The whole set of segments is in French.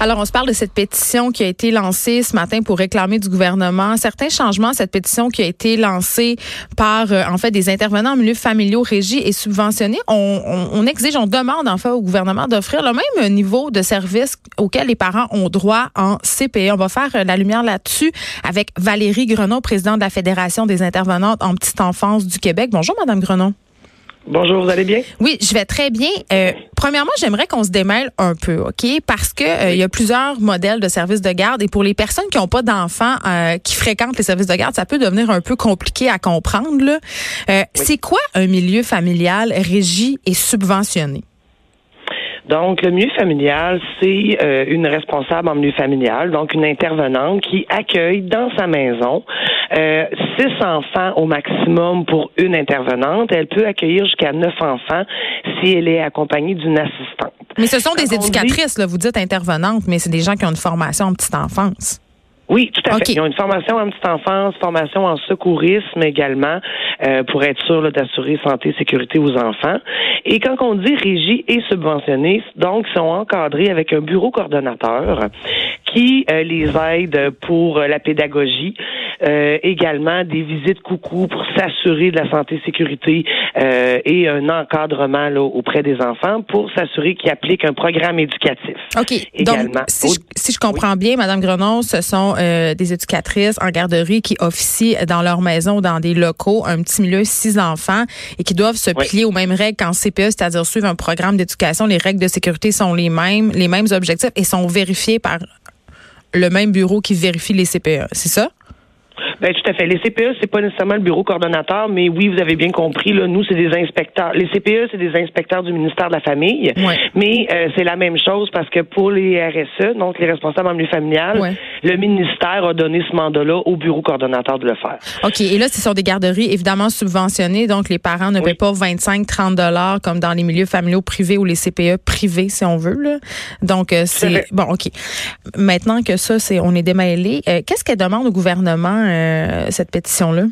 Alors, on se parle de cette pétition qui a été lancée ce matin pour réclamer du gouvernement certains changements. Cette pétition qui a été lancée par, euh, en fait, des intervenants en milieu familiaux régis et subventionnés. On, exige, on demande, en fait, au gouvernement d'offrir le même niveau de service auquel les parents ont droit en CPE. On va faire euh, la lumière là-dessus avec Valérie Grenon, présidente de la Fédération des intervenantes en petite enfance du Québec. Bonjour, Madame Grenon. Bonjour, vous allez bien? Oui, je vais très bien. Euh, premièrement, j'aimerais qu'on se démêle un peu, OK? Parce que euh, il y a plusieurs modèles de services de garde et pour les personnes qui n'ont pas d'enfants euh, qui fréquentent les services de garde, ça peut devenir un peu compliqué à comprendre. Là. C'est quoi un milieu familial régi et subventionné? Donc, le milieu familial, c'est euh, une responsable en milieu familial, donc une intervenante qui accueille dans sa maison euh, six enfants au maximum pour une intervenante. Elle peut accueillir jusqu'à neuf enfants si elle est accompagnée d'une assistante. Mais ce sont des éducatrices, là, vous dites intervenantes, mais c'est des gens qui ont une formation en petite enfance. Oui, tout à fait. Ils ont une formation en petite enfance, formation en secourisme également, euh, pour être sûr d'assurer santé et sécurité aux enfants. Et quand on dit régie et subventionné, donc, ils sont encadrés avec un bureau coordonnateur qui euh, les aide pour la pédagogie, euh, également des visites coucou pour s'assurer de la santé et sécurité et un encadrement là, auprès des enfants pour s'assurer qu'ils appliquent un programme éducatif. OK. Donc, si, je, si je comprends bien, Madame Grenon, ce sont euh, des éducatrices en garderie qui officient dans leur maison, dans des locaux, un petit milieu, six enfants, et qui doivent se plier aux mêmes règles qu'en CPE, c'est-à-dire suivre un programme d'éducation. Les règles de sécurité sont les mêmes, les mêmes objectifs et sont vérifiés par le même bureau qui vérifie les CPE. C'est ça? Ben, tout à fait. Les CPE, c'est pas nécessairement le bureau coordonnateur, mais oui, vous avez bien compris, là, nous, c'est des inspecteurs. Les CPE, c'est des inspecteurs du ministère de la Famille. Mais euh, c'est la même chose parce que pour les RSE, donc les responsables en milieu familial, le ministère a donné ce mandat-là au bureau coordonnateur de le faire. OK. Et là, ce sont des garderies évidemment subventionnées, donc les parents ne paient pas 25, 30 dollars comme dans les milieux familiaux privés ou les CPE privés, si on veut. Là. Donc, euh, c'est bon, OK. Maintenant que ça, c'est on est démêlé, euh, qu'est-ce qu'elle demande au gouvernement? Euh, cette pétition-là?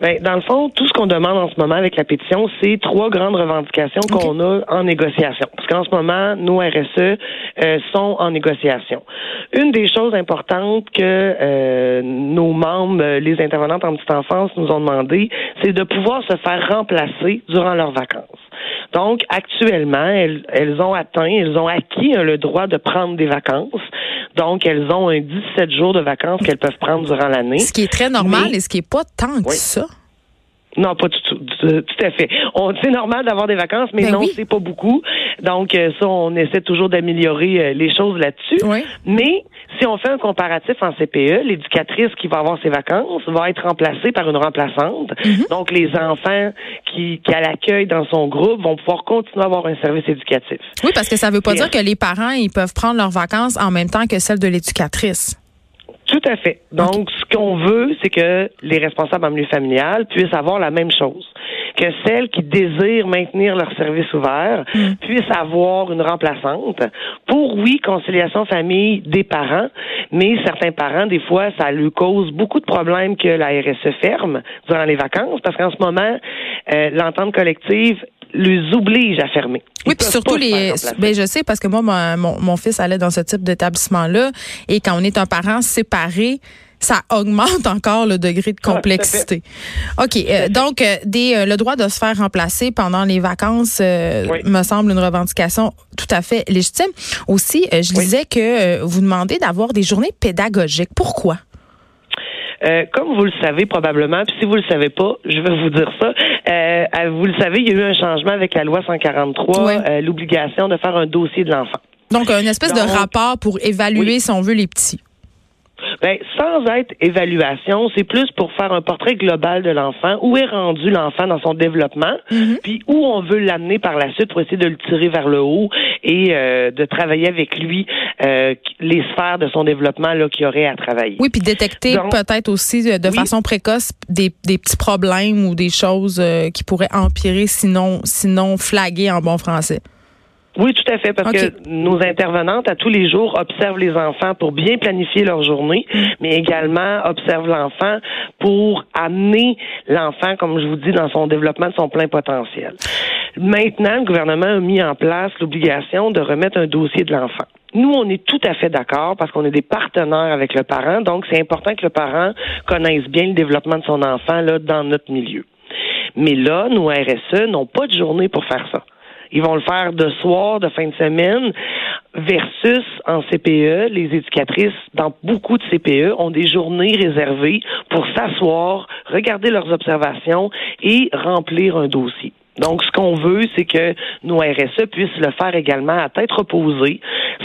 Ben, dans le fond, tout ce qu'on demande en ce moment avec la pétition, c'est trois grandes revendications qu'on a en négociation. Parce qu'en ce moment, nos RSE euh, sont en négociation. Une des choses importantes que euh, nos membres, les intervenantes en petite enfance, nous ont demandé, c'est de pouvoir se faire remplacer durant leurs vacances. Donc, actuellement, elles, elles ont atteint, elles ont acquis le droit de prendre des vacances. Donc, elles ont un 17 jours de vacances qu'elles peuvent prendre durant l'année. Ce qui est très normal et ce qui est pas tant que ça. Non, pas du tout. Tout à fait. C'est normal d'avoir des vacances, mais ben non, c'est pas beaucoup. Donc, euh, ça, on essaie toujours d'améliorer euh, les choses là-dessus. Mais si on fait un comparatif en CPE, l'éducatrice qui va avoir ses vacances va être remplacée par une remplaçante. Mhm. Donc, les enfants qui, qui a l'accueil dans son groupe vont pouvoir continuer à avoir un service éducatif. Oui, parce que ça veut pas dire que les parents, ils peuvent prendre leurs vacances en même temps que celles de l'éducatrice. Tout à fait. Donc, ce qu'on veut, c'est que les responsables en milieu familial puissent avoir la même chose. Que celles qui désirent maintenir leur service ouvert mm. puissent avoir une remplaçante pour, oui, conciliation famille des parents, mais certains parents, des fois, ça lui cause beaucoup de problèmes que la RSE ferme durant les vacances parce qu'en ce moment, euh, l'entente collective les oblige à fermer. oui, puis surtout les. Ben, je sais parce que moi, mon, mon fils allait dans ce type d'établissement-là et quand on est un parent séparé, ça augmente encore le degré de complexité. OK. Euh, donc, euh, des, euh, le droit de se faire remplacer pendant les vacances me semble une revendication tout à fait légitime. Aussi, je disais que vous demandez d'avoir des journées pédagogiques. Pourquoi? Euh, comme vous le savez probablement, puis si vous le savez pas, je vais vous dire ça. Euh, euh, vous le savez, il y a eu un changement avec la loi 143, l'obligation de faire un dossier de l'enfant. Donc, une espèce de rapport pour évaluer, si on veut, les petits. Ben, sans être évaluation, c'est plus pour faire un portrait global de l'enfant, où est rendu l'enfant dans son développement, mhm. puis où on veut l'amener par la suite pour essayer de le tirer vers le haut et euh, de travailler avec lui euh, les sphères de son développement là qu'il aurait à travailler. Oui, puis détecter peut-être aussi euh, de façon précoce des, des, petits problèmes ou des choses qui pourraient empirer sinon sinon flaguer en bon français. Oui, tout à fait, parce que nos intervenantes, à tous les jours, observent les enfants pour bien planifier leur journée, mm. mais également observent l'enfant pour amener l'enfant, comme je vous dis, dans son développement de son plein potentiel. Maintenant, le gouvernement a mis en place l'obligation de remettre un dossier de l'enfant. Nous, on est tout à fait d'accord parce qu'on est des partenaires avec le parent, donc c'est important que le parent connaisse bien le développement de son enfant là dans notre milieu. Mais là, nos RSE n'ont pas de journée pour faire ça. Ils vont le faire de soir, de fin de semaine, versus en CPE, les éducatrices dans beaucoup de CPE ont des journées réservées pour s'asseoir, regarder leurs observations et remplir un dossier. Donc, ce qu'on veut, c'est que nos RSE puissent le faire également à tête reposée,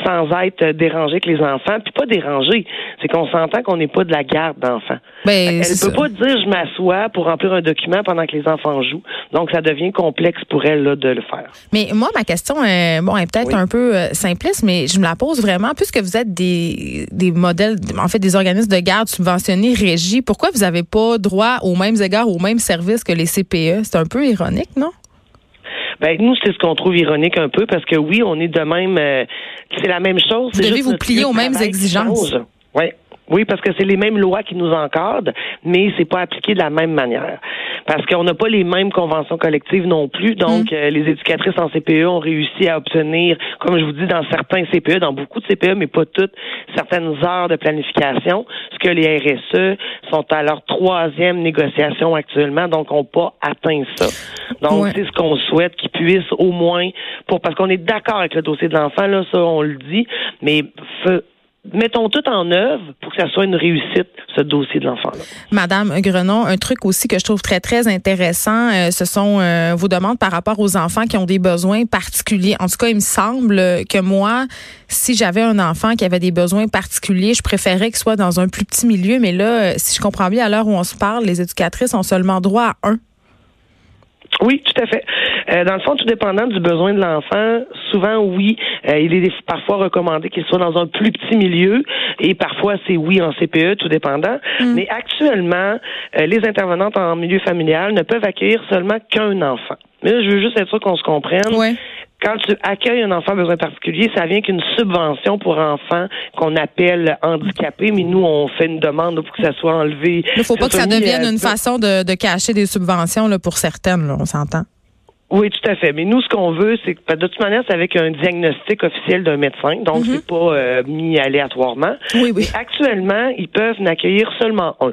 sans être dérangés avec les enfants. Puis pas dérangés, c'est qu'on s'entend qu'on n'est pas de la garde d'enfants. Ben, elle ne peut pas dire je m'assois pour remplir un document pendant que les enfants jouent. Donc, ça devient complexe pour elle là, de le faire. Mais moi, ma question est, bon, est peut-être un peu euh, simpliste, mais je me la pose vraiment. Puisque vous êtes des, des modèles, en fait, des organismes de garde subventionnés, régis, pourquoi vous n'avez pas droit aux mêmes égards, aux mêmes services que les CPE? C'est un peu ironique, non? Ben nous, c'est ce qu'on trouve ironique un peu parce que oui, on est de même. Euh, c'est la même chose. Vous devez vous plier aux mêmes exigences. Oui. Oui, parce que c'est les mêmes lois qui nous encadrent, mais c'est pas appliqué de la même manière. Parce qu'on n'a pas les mêmes conventions collectives non plus. Donc, mm. euh, les éducatrices en CPE ont réussi à obtenir, comme je vous dis, dans certains CPE, dans beaucoup de CPE, mais pas toutes, certaines heures de planification. Ce que les RSE sont à leur troisième négociation actuellement, donc n'ont pas atteint ça. Donc, c'est ce qu'on souhaite qu'ils puissent au moins, pour parce qu'on est d'accord avec le dossier de l'enfant, là, ça on le dit, mais mettons tout en œuvre pour que ça soit une réussite, ce dossier de l'enfant-là. Madame Grenon, un truc aussi que je trouve très, très intéressant, euh, ce sont euh, vos demandes par rapport aux enfants qui ont des besoins particuliers. En tout cas, il me semble que moi, si j'avais un enfant qui avait des besoins particuliers, je préférais qu'il soit dans un plus petit milieu. Mais là, si je comprends bien, à l'heure où on se parle, les éducatrices ont seulement droit à un. Oui, tout à fait. Euh, dans le fond, tout dépendant du besoin de l'enfant, souvent oui, euh, il est parfois recommandé qu'il soit dans un plus petit milieu et parfois c'est oui en CPE, tout dépendant. Mm. Mais actuellement, euh, les intervenantes en milieu familial ne peuvent accueillir seulement qu'un enfant. Mais là, je veux juste être sûr qu'on se comprenne. Ouais quand tu accueilles un enfant à besoin particulier, ça vient qu'une subvention pour enfants qu'on appelle handicapé, mais nous, on fait une demande pour que ça soit enlevé. Il ne faut pas que ça devienne une façon de, de, cacher des subventions là, pour certaines, là, on s'entend. Oui, tout à fait. Mais nous, ce qu'on veut, c'est que de toute manière, c'est avec un diagnostic officiel d'un médecin, donc mhm. c'est pas euh, mis aléatoirement. Oui, oui. actuellement, ils peuvent n'accueillir seulement un.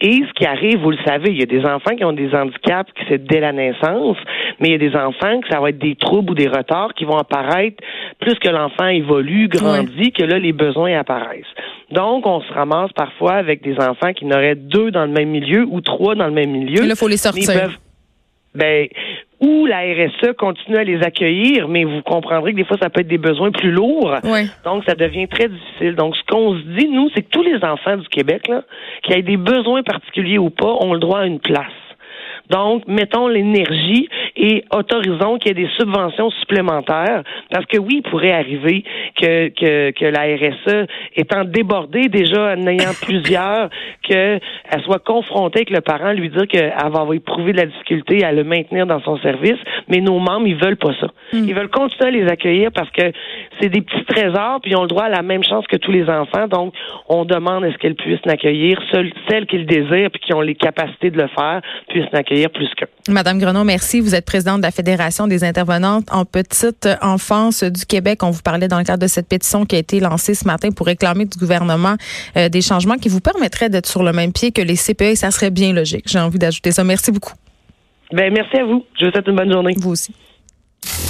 Et ce qui arrive, vous le savez, il y a des enfants qui ont des handicaps qui c'est dès la naissance, mais il y a des enfants que ça va être des troubles ou des retards qui vont apparaître plus que l'enfant évolue, grandit, que là, les besoins apparaissent. Donc, on se ramasse parfois avec des enfants qui n'auraient deux dans le même milieu ou trois dans le même milieu. Mais là, faut les sortir. ben, ou la RSE continue à les accueillir, mais vous comprendrez que des fois, ça peut être des besoins plus lourds. Donc, ça devient très difficile. Donc, ce qu'on se dit, nous, c'est que tous les enfants du Québec, là, qui aient des besoins particuliers ou pas, ont le droit à une place. Donc, mettons l'énergie et autorisons qu'il y ait des subventions supplémentaires parce que oui, il pourrait arriver que, que, que la RSE, étant débordée déjà, en ayant plusieurs, qu'elle soit confrontée avec le parent, lui dire qu'elle va éprouver de la difficulté à le maintenir dans son service, mais nos membres, ils veulent pas ça. Hmm. Ils veulent continuer à les accueillir parce que c'est des petits trésors, puis ils ont le droit à la même chance que tous les enfants. Donc, on demande est-ce qu'elles puissent n'accueillir, celles qui le désirent, puis qui ont les capacités de le faire, puissent n'accueillir plus que. Madame Grenon, merci. Vous êtes présidente de la Fédération des intervenantes en petite enfance du Québec. On vous parlait dans le cadre de cette pétition qui a été lancée ce matin pour réclamer du gouvernement euh, des changements qui vous permettraient d'être sur le même pied que les CPE et ça serait bien logique. J'ai envie d'ajouter ça. Merci beaucoup. Ben, merci à vous. Je vous souhaite une bonne journée. Vous aussi.